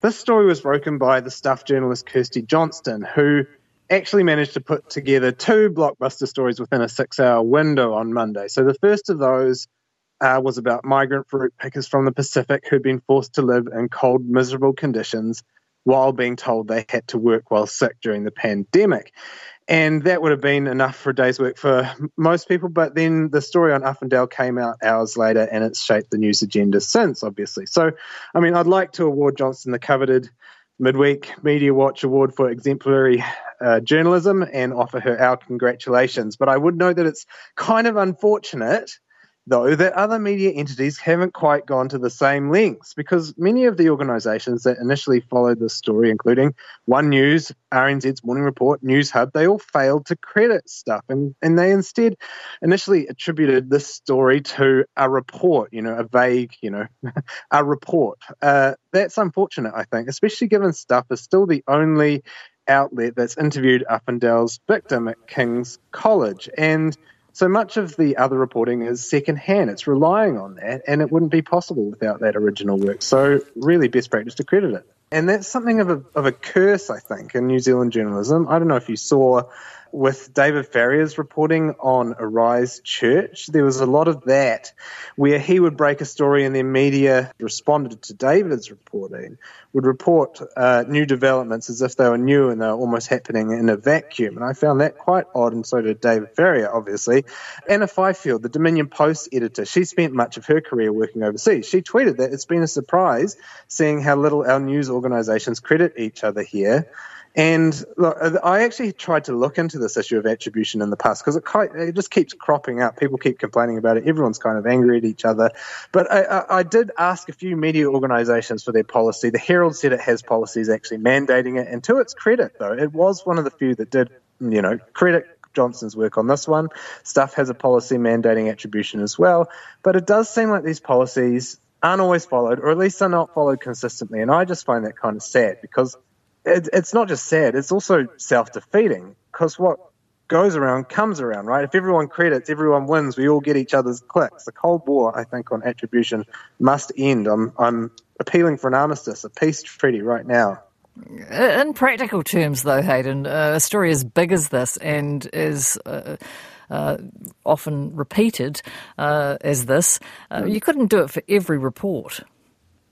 This story was broken by the Stuff journalist Kirsty Johnston, who actually managed to put together two blockbuster stories within a six hour window on Monday. So the first of those uh, was about migrant fruit pickers from the Pacific who'd been forced to live in cold, miserable conditions while being told they had to work while sick during the pandemic. And that would have been enough for a day's work for most people. But then the story on Uffindell came out hours later and it's shaped the news agenda since, obviously. So, I mean, I'd like to award Johnston the coveted Midweek Media Watch Award for exemplary uh, journalism and offer her our congratulations. But I would note that it's kind of unfortunate though, that other media entities haven't quite gone to the same lengths because many of the organisations that initially followed this story, including One News, RNZ's Morning Report, News Hub, they all failed to credit stuff and, and they instead initially attributed this story to a report, you know, a vague, you know, a report. Uh, that's unfortunate, I think, especially given stuff is still the only outlet that's interviewed Uffindell's victim at King's College. And so much of the other reporting is secondhand. It's relying on that, and it wouldn't be possible without that original work. So, really, best practice to credit it. And that's something of a, of a curse, I think, in New Zealand journalism. I don't know if you saw with David Farrier's reporting on Arise Church, there was a lot of that where he would break a story and then media responded to David's reporting, would report uh, new developments as if they were new and they were almost happening in a vacuum. And I found that quite odd, and so did David Farrier, obviously. Anna Fifield, the Dominion Post editor, she spent much of her career working overseas. She tweeted that it's been a surprise seeing how little our news organisations credit each other here. And look, uh, I actually tried to look into this issue of attribution in the past because it, it, just keeps cropping up. People keep complaining about it. Everyone's kind of angry at each other. But I, I, I did ask a few media organisations for their policy. The Herald said it has policies actually mandating it. And to its credit, though, it was one of the few that did, you know, credit Johnston's work on this one. Stuff has a policy mandating attribution as well. But it does seem like these policies aren't always followed, or at least are not followed consistently. And I just find that kind of sad because it, it's not just sad, it's also self defeating because what goes around comes around, right? If everyone credits, everyone wins, we all get each other's clicks. The Cold War, I think, on attribution must end. I'm, I'm appealing for an armistice, a peace treaty right now. In practical terms, though, Hayden, uh, a story as big as this and as uh, uh, often repeated uh, as this, uh, you couldn't do it for every report.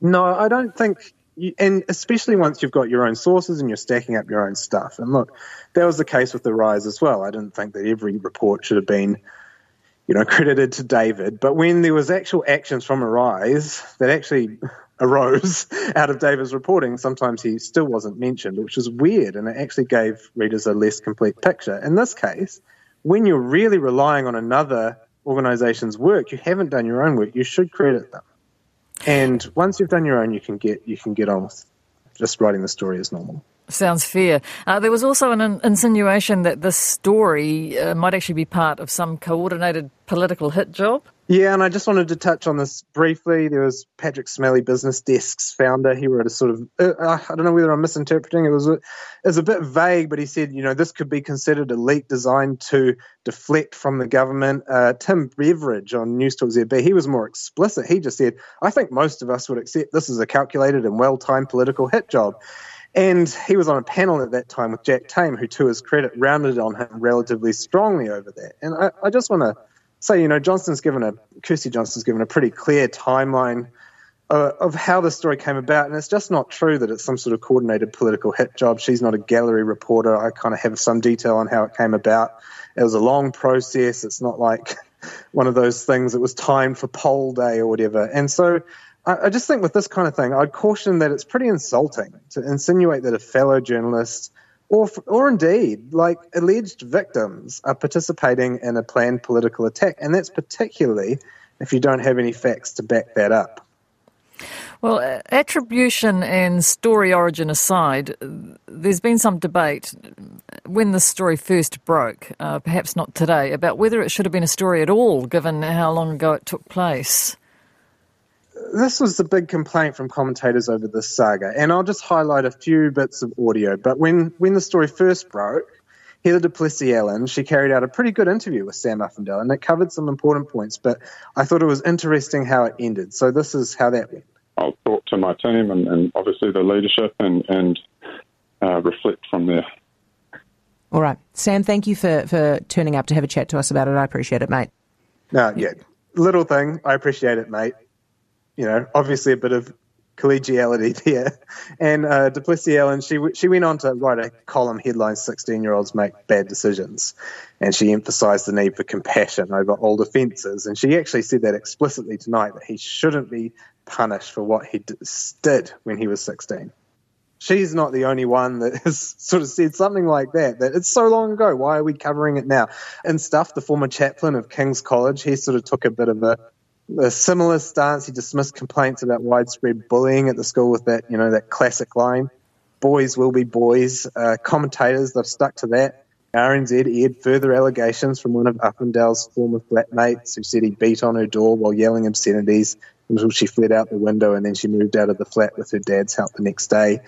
No, I don't think and especially once you've got your own sources and you're stacking up your own stuff. And look, that was the case with the rise as well. I didn't think that every report should have been, you know, credited to David. But when there was actual actions from Arise that actually arose out of David's reporting, sometimes he still wasn't mentioned, which was weird, and it actually gave readers a less complete picture. In this case, when you're really relying on another organization's work, you haven't done your own work, you should credit them. And once you've done your own, you can get you can get on with just writing the story as normal. Sounds fair. Uh, there was also an insinuation that this story uh, might actually be part of some coordinated political hit job. Yeah, and I just wanted to touch on this briefly. There was Patrick Smellie, Business Desk's founder. He wrote a sort of, uh, uh, I don't know whether I'm misinterpreting. It was, a, it was a bit vague, but he said, you know, this could be considered a leak designed to deflect from the government. Uh, Tim Beveridge on News Talk ZB, he was more explicit. He just said, I think most of us would accept this is a calculated and well timed political hit job. And he was on a panel at that time with Jack Tame, who, to his credit, rounded on him relatively strongly over that. And I, I just want to so you know Johnston's given a Kirsty given a pretty clear timeline uh, of how the story came about, and it's just not true that it's some sort of coordinated political hit job. She's not a gallery reporter. I kind of have some detail on how it came about. It was a long process. It's not like one of those things that was timed for poll day or whatever. And so I, I just think with this kind of thing, I'd caution that it's pretty insulting to insinuate that a fellow journalist or, or indeed, like alleged victims are participating in a planned political attack, and that's particularly if you don't have any facts to back that up. Well, attribution and story origin aside, there's been some debate when the story first broke, uh, perhaps not today, about whether it should have been a story at all, given how long ago it took place this was the big complaint from commentators over this saga, and I'll just highlight a few bits of audio. But when, when the story first broke, Heather du Plessis-Allen, she carried out a pretty good interview with Sam Uffindell, and it covered some important points, but I thought it was interesting how it ended. So this is how that went. I'll talk to my team and, and obviously the leadership and, and uh, reflect from there. All right. Sam, thank you for, for turning up to have a chat to us about it. I appreciate it, mate. No, yeah. Little thing. I appreciate it, mate. You know, obviously a bit of collegiality there. And uh, du Plessis-Allen, she she went on to write a column headline "16 year olds make bad decisions," and she emphasised the need for compassion over old offences. And she actually said that explicitly tonight that he shouldn't be punished for what he did when he was 16. She's not the only one that has sort of said something like that. That it's so long ago. Why are we covering it now? And stuff. The former chaplain of King's College, he sort of took a bit of a a similar stance. He dismissed complaints about widespread bullying at the school with that, you know, that classic line, boys will be boys. Uh, commentators, they've stuck to that. RNZ aired further allegations from one of Uffindell's former flatmates who said he beat on her door while yelling obscenities until she fled out the window and then she moved out of the flat with her dad's help the next day.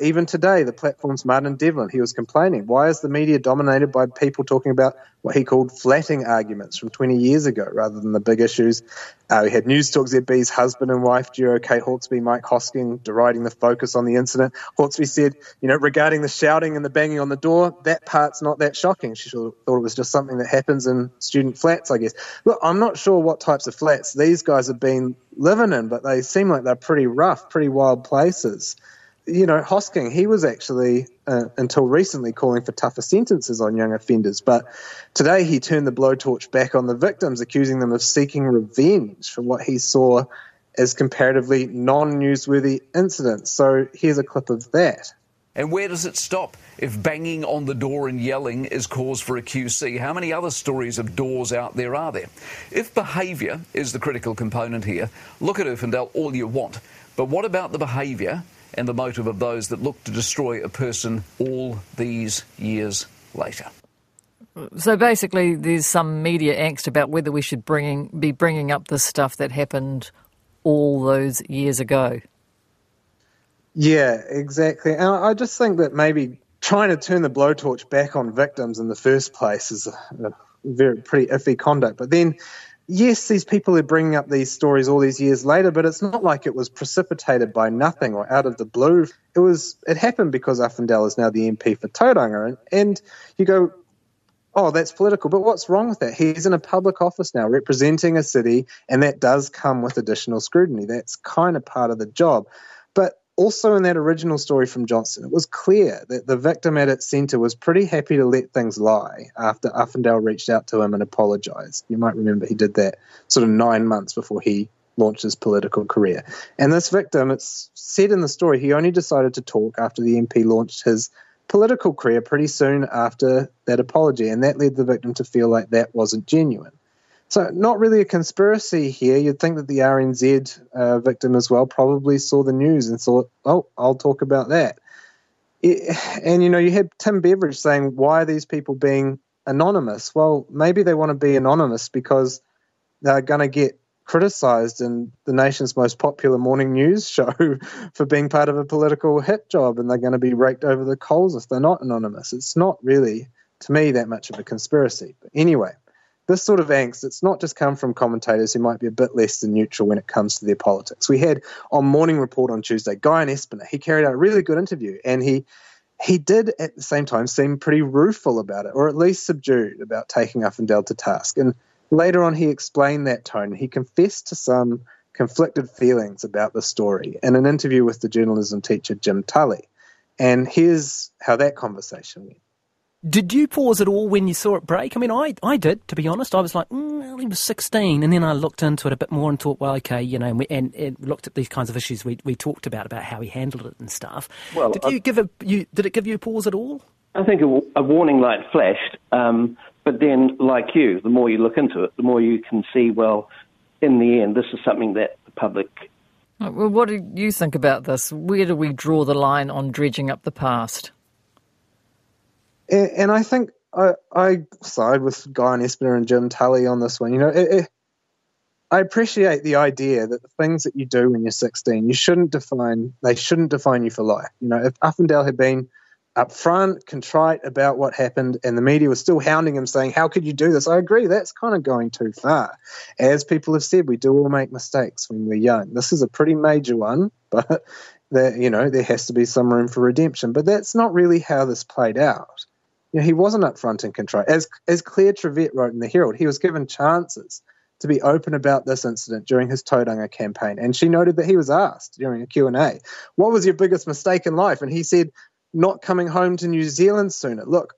Even today, the platform's Martin Devlin, he was complaining. Why is the media dominated by people talking about what he called flatting arguments from 20 years ago rather than the big issues? Uh, we had News Talk ZB's husband and wife duo, Kate Hawkesby, Mike Hosking, deriding the focus on the incident. Hawkesby said, you know, regarding the shouting and the banging on the door, that part's not that shocking. She thought it was just something that happens in student flats, I guess. Look, I'm not sure what types of flats these guys have been living in, but they seem like they're pretty rough, pretty wild places you know, Hosking, he was actually, uh, until recently, calling for tougher sentences on young offenders. But today he turned the blowtorch back on the victims, accusing them of seeking revenge for what he saw as comparatively non newsworthy incidents. So here's a clip of that. And where does it stop? If banging on the door and yelling is cause for a QC, how many other stories of doors out there are there? If behaviour is the critical component here, look at Uffindell all you want. But what about the behaviour and the motive of those that look to destroy a person all these years later. So basically, there's some media angst about whether we should bringing, be bringing up the stuff that happened all those years ago. Yeah, exactly. And I just think that maybe trying to turn the blowtorch back on victims in the first place is a, a very pretty iffy conduct. But then yes, these people are bringing up these stories all these years later, but it's not like it was precipitated by nothing or out of the blue. It was it happened because Uffindell is now the MP for Tauranga, and, and you go, oh, that's political. But what's wrong with that? He's in a public office now, representing a city, and that does come with additional scrutiny. That's kind of part of the job. Also in that original story from Johnston, it was clear that the victim at its centre was pretty happy to let things lie after Uffindell reached out to him and apologised. You might remember he did that sort of nine months before he launched his political career. And this victim, it's said in the story, he only decided to talk after the MP launched his political career pretty soon after that apology, and that led the victim to feel like that wasn't genuine. So, not really a conspiracy here. You'd think that the RNZ uh, victim as well probably saw the news and thought, oh, I'll talk about that. It, and, you know, you had Tim Beveridge saying, why are these people being anonymous? Well, maybe they want to be anonymous because they're going to get criticized in the nation's most popular morning news show for being part of a political hit job and they're going to be raked over the coals if they're not anonymous. It's not really, to me, that much of a conspiracy. But anyway, this sort of angst, it's not just come from commentators who might be a bit less than neutral when it comes to their politics. We had on Morning Report on Tuesday, Guyon Espiner. He carried out a really good interview, and he he did at the same time seem pretty rueful about it, or at least subdued about taking Uffindell to task. And later on, he explained that tone. He confessed to some conflicted feelings about the story in an interview with the journalism teacher Jim Tully. And here's how that conversation went. Did you pause at all when you saw it break? I mean, I, I did, to be honest. I was like, mm, well, he was 16. And then I looked into it a bit more and thought, well, okay, you know, and, we, and, and looked at these kinds of issues we, we talked about, about how he handled it and stuff. Well, did, you give a, you, did it give you a pause at all? I think a, a warning light flashed. Um, but then, like you, the more you look into it, the more you can see, well, in the end, this is something that the public. Well, what do you think about this? Where do we draw the line on dredging up the past? And, and I think I, I side with Guyon Espiner and Jim Tully on this one. You know, it, it, I appreciate the idea that the things that you do when you're 16, you shouldn't define. They shouldn't define you for life. You know, if Uffindell had been upfront, contrite about what happened, and the media was still hounding him, saying, How could you do this? I agree, that's kind of going too far. As people have said, we do all make mistakes when we're young. This is a pretty major one, but that you know there has to be some room for redemption. But that's not really how this played out. You know, he wasn't upfront and contrite. As as Claire Trevett wrote in the Herald, he was given chances to be open about this incident during his Tauranga campaign, and she noted that he was asked during a Q and A, "What was your biggest mistake in life?" And he said, not coming home to New Zealand sooner. Look,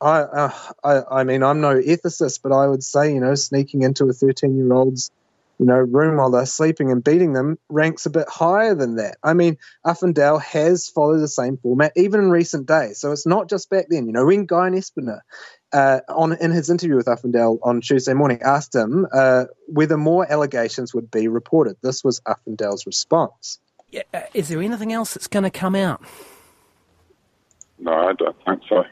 I, uh, I, I mean, I'm no ethicist, but I would say, you know, sneaking into a 13 year old's, you know, room while they're sleeping and beating them ranks a bit higher than that. I mean, Uffindell has followed the same format even in recent days. So it's not just back then. You know, when Guyon Espiner, uh, on in his interview with Uffindell on Tuesday morning, asked him uh, whether more allegations would be reported. This was Uffindell's response. Yeah, uh, is there anything else that's going to come out? No, I don't think so.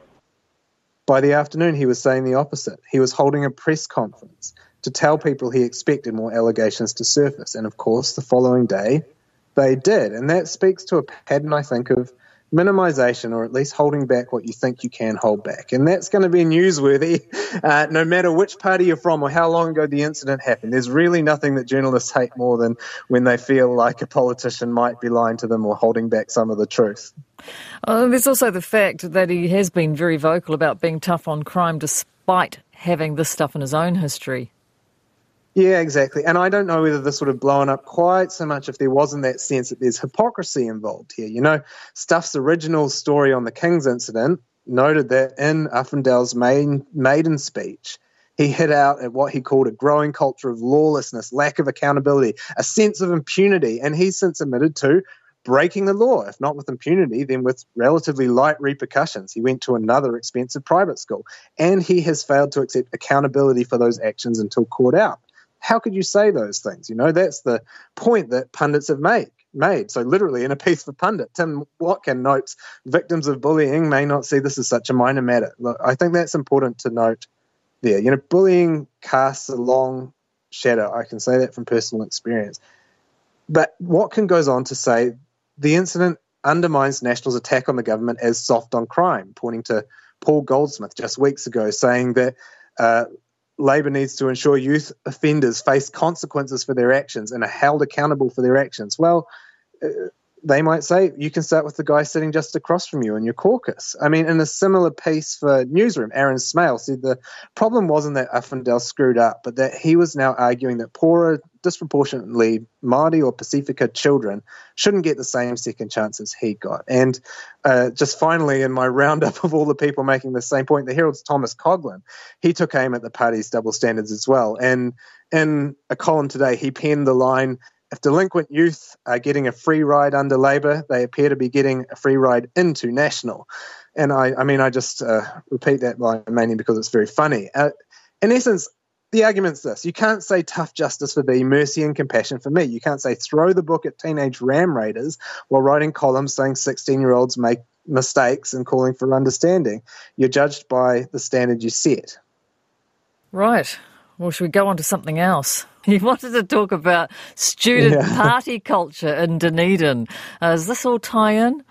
By the afternoon, he was saying the opposite. He was holding a press conference to tell people he expected more allegations to surface. And of course, the following day, they did. And that speaks to a pattern, I think, of minimization or at least holding back what you think you can hold back. And that's going to be newsworthy uh, no matter which party you're from or how long ago the incident happened. There's really nothing that journalists hate more than when they feel like a politician might be lying to them or holding back some of the truth. Uh, there's also the fact that he has been very vocal about being tough on crime despite having this stuff in his own history. Yeah, exactly. And I don't know whether this would have blown up quite so much if there wasn't that sense that there's hypocrisy involved here. You know, Stuff's original story on the King's incident noted that in Uffindell's main, maiden speech, he hit out at what he called a growing culture of lawlessness, lack of accountability, a sense of impunity. And he's since admitted to breaking the law, if not with impunity, then with relatively light repercussions. He went to another expensive private school, and he has failed to accept accountability for those actions until caught out how could you say those things? You know, that's the point that pundits have made. Made so literally in a piece for pundit, Tim Watkin notes victims of bullying may not see this as such a minor matter. Look, I think that's important to note. There, you know, bullying casts a long shadow. I can say that from personal experience. But Watkin goes on to say the incident undermines National's attack on the government as soft on crime, pointing to Paul Goldsmith just weeks ago, saying that uh, Labor needs to ensure youth offenders face consequences for their actions and are held accountable for their actions. Well, uh, they might say you can start with the guy sitting just across from you in your caucus. I mean, in a similar piece for Newsroom, Aaron Smale said the problem wasn't that Uffindell screwed up, but that he was now arguing that poorer, disproportionately Māori or Pacifica children shouldn't get the same second chances he got. And uh, just finally, in my roundup of all the people making the same point, the Herald's Thomas Coughlan, he took aim at the party's double standards as well. And in a column today, he penned the line if delinquent youth are getting a free ride under Labor, they appear to be getting a free ride into National. And I, I mean, I just uh, repeat that line mainly because it's very funny. Uh, in essence, the argument's this you can't say tough justice for thee, mercy and compassion for me. You can't say throw the book at teenage ram raiders while writing columns saying 16 year olds make mistakes and calling for understanding. You're judged by the standard you set. Right. Well, should we go on to something else? You wanted to talk about student yeah. party culture in Dunedin. Uh, is this all tie in?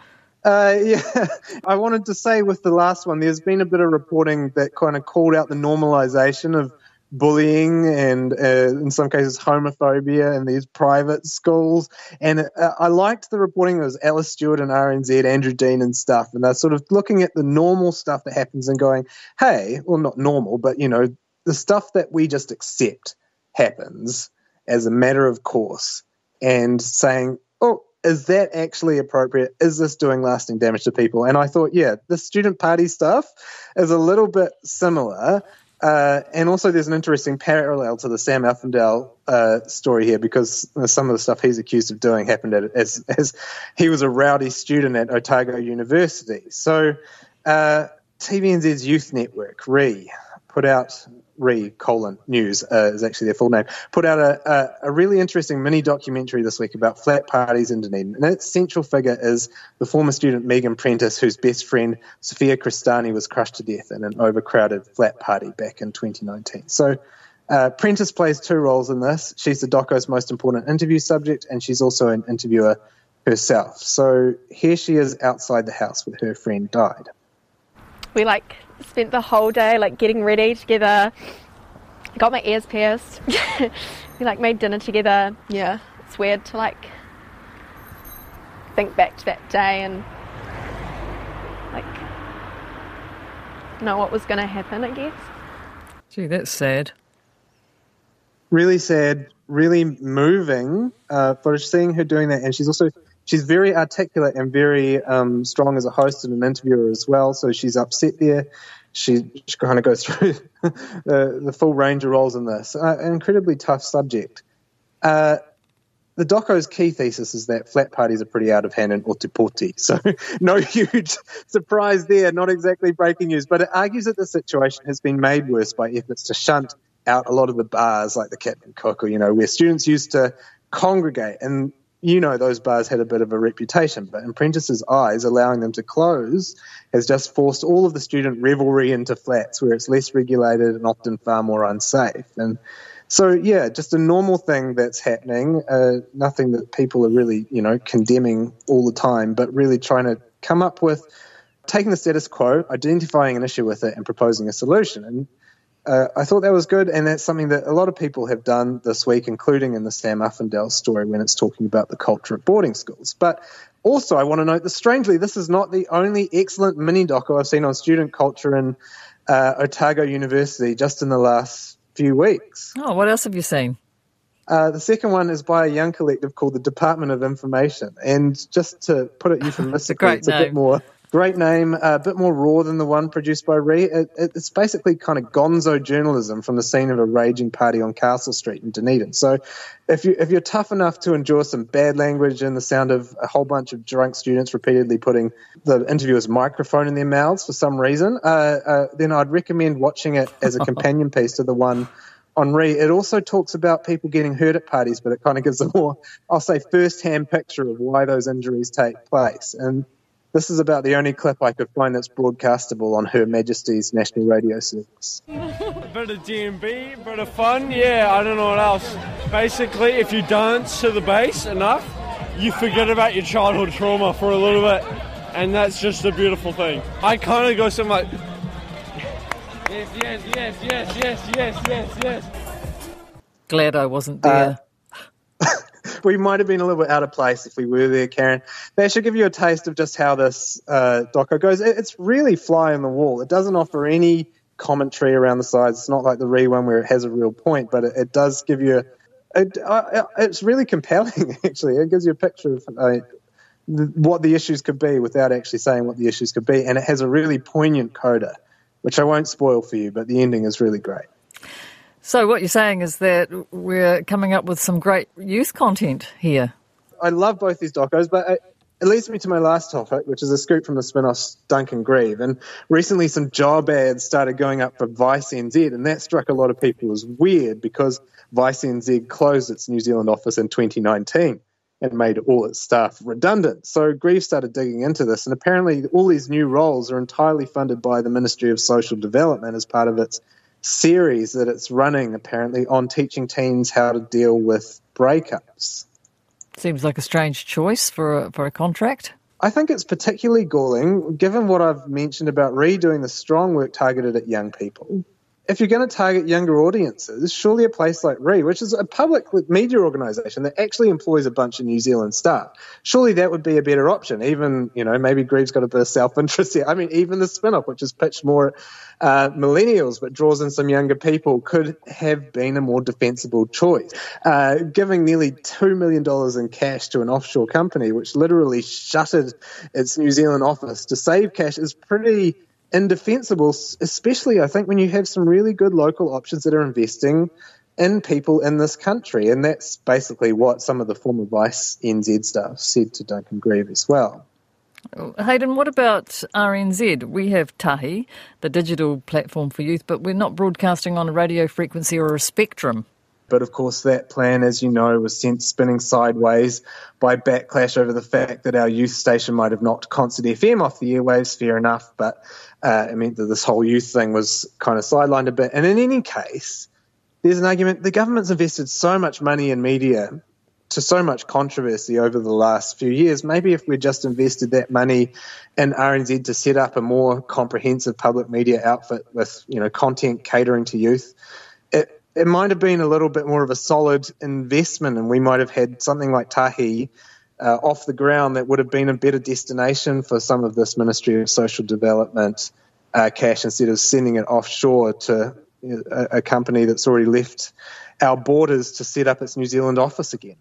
Uh, yeah, I wanted to say with the last one, there's been a bit of reporting that kind of called out the normalisation of bullying and uh, in some cases homophobia in these private schools. And uh, I liked the reporting. It was Alice Stewart and RNZ, Andrew Dean and stuff. And they're sort of looking at the normal stuff that happens and going, hey, well, not normal, but, you know, the stuff that we just accept happens as a matter of course and saying, oh, is that actually appropriate? Is this doing lasting damage to people? And I thought, yeah, the student party stuff is a little bit similar. Uh, and also, there's an interesting parallel to the Sam Uffindell uh, story here because some of the stuff he's accused of doing happened at, as, as he was a rowdy student at Otago University. So, uh, TVNZ's Youth Network, RE, put out Re colon News uh, is actually their full name, put out a, a, a, really interesting mini documentary this week about flat parties in Dunedin. And its central figure is the former student Megan Prentice, whose best friend Sophia Crestani was crushed to death in an overcrowded flat party back in 2019. So uh, Prentice plays two roles in this. She's the doco's most important interview subject, and she's also an interviewer herself. So here she is outside the house where her friend died. we like spent the whole day like getting ready together. Got my ears pierced. we like made dinner together. Yeah, it's weird to like think back to that day and like know what was going to happen. I guess. Gee, that's sad. Really sad, really moving uh, for seeing her doing that, and she's also she's very articulate and very um, strong as a host and an interviewer as well. So she's upset there. She, she kind of goes through the, the full range of roles in this. Uh, an incredibly tough subject. Uh, the doco's key thesis is that flat parties are pretty out of hand in Otepoti. So no huge surprise there, not exactly breaking news, but it argues that the situation has been made worse by efforts to shunt out a lot of the bars like the Captain Cook or, you know, where students used to congregate. And you know those bars had a bit of a reputation, but in Prentice's eyes, allowing them to close has just forced all of the student revelry into flats where it's less regulated and often far more unsafe. And so, yeah, just a normal thing that's happening, uh, nothing that people are really, you know, condemning all the time, but really trying to come up with taking the status quo, identifying an issue with it, and proposing a solution. And uh, I thought that was good, and that's something that a lot of people have done this week, including in the Sam Uffindell story when it's talking about the culture of boarding schools. But also, I want to note that strangely, this is not the only excellent mini doco I've seen on student culture in uh, Otago University just in the last few weeks. Oh, what else have you seen? Uh, the second one is by a young collective called the Department of Information, and just to put it euphemistically, it's a, it's a bit more Great name, a bit more raw than the one produced by Re. It, it, it's basically kind of gonzo journalism from the scene of a raging party on Castle Street in Dunedin. So if, you, if you're tough enough to endure some bad language and the sound of a whole bunch of drunk students repeatedly putting the interviewer's microphone in their mouths for some reason, uh, uh, then I'd recommend watching it as a companion piece to the one on Re. It also talks about people getting hurt at parties, but it kind of gives a more, I'll say, first-hand picture of why those injuries take place. And this is about the only clip I could find that's broadcastable on Her Majesty's National Radio Service. A bit of DnB, bit of fun, yeah, I don't know what else. Basically, if you dance to the bass enough, you forget about your childhood trauma for a little bit, and that's just a beautiful thing. I kind of go something like, yes, yes, yes, yes, yes, yes, yes, yes. Glad I wasn't there. Uh, we might have been a little bit out of place if we were there, Karyn. That should give you a taste of just how this uh, doco goes. It's really fly on the wall. It doesn't offer any commentary around the sides. It's not like the Re one where it has a real point, but it, it does give you. A, it, uh, it's really compelling, actually. It gives you a picture of uh, what the issues could be without actually saying what the issues could be, and it has a really poignant coda, which I won't spoil for you, but the ending is really great. So, what you're saying is that we're coming up with some great youth content here. I love both these docos, but it, leads me to my last topic, which is a scoop from the spin off Duncan Grieve. And recently, some job ads started going up for Vice NZ, and that struck a lot of people as weird because Vice NZ closed its New Zealand office in 2019 and made all its staff redundant. So Grieve started digging into this, and apparently, all these new roles are entirely funded by the Ministry of Social Development as part of its series that it's running apparently on teaching teens how to deal with breakups. Seems like a strange choice for a, for a contract. I think it's particularly galling given what I've mentioned about redoing the strong work targeted at young people if you're going to target younger audiences, surely a place like Re, which is a public media organisation that actually employs a bunch of New Zealand staff, surely that would be a better option. Even, you know, maybe Grieve's got a bit of self interest here. I mean, even the spin off, which is pitched more uh, millennials but draws in some younger people, could have been a more defensible choice. Uh, giving nearly $2 million in cash to an offshore company, which literally shuttered its New Zealand office to save cash, is pretty indefensible, especially I think when you have some really good local options that are investing in people in this country. And that's basically what some of the former Vice NZ staff said to Duncan Grieve as well. Hayden, what about RNZ? We have Tahi, the digital platform for youth, but we're not broadcasting on a radio frequency or a spectrum. But of course, that plan, as you know, was sent spinning sideways by backlash over the fact that our youth station might have knocked Concert FM off the airwaves. Fair enough, but uh, it meant that this whole youth thing was kind of sidelined a bit. And in any case, there's an argument the government's invested so much money in media to so much controversy over the last few years. Maybe if we'd just invested that money in RNZ to set up a more comprehensive public media outfit with you know content catering to youth, it it might have been a little bit more of a solid investment, and we might have had something like Tahi. Uh, off the ground, that would have been a better destination for some of this Ministry of Social Development uh, cash instead of sending it offshore to a, a company that's already left our borders to set up its New Zealand office again.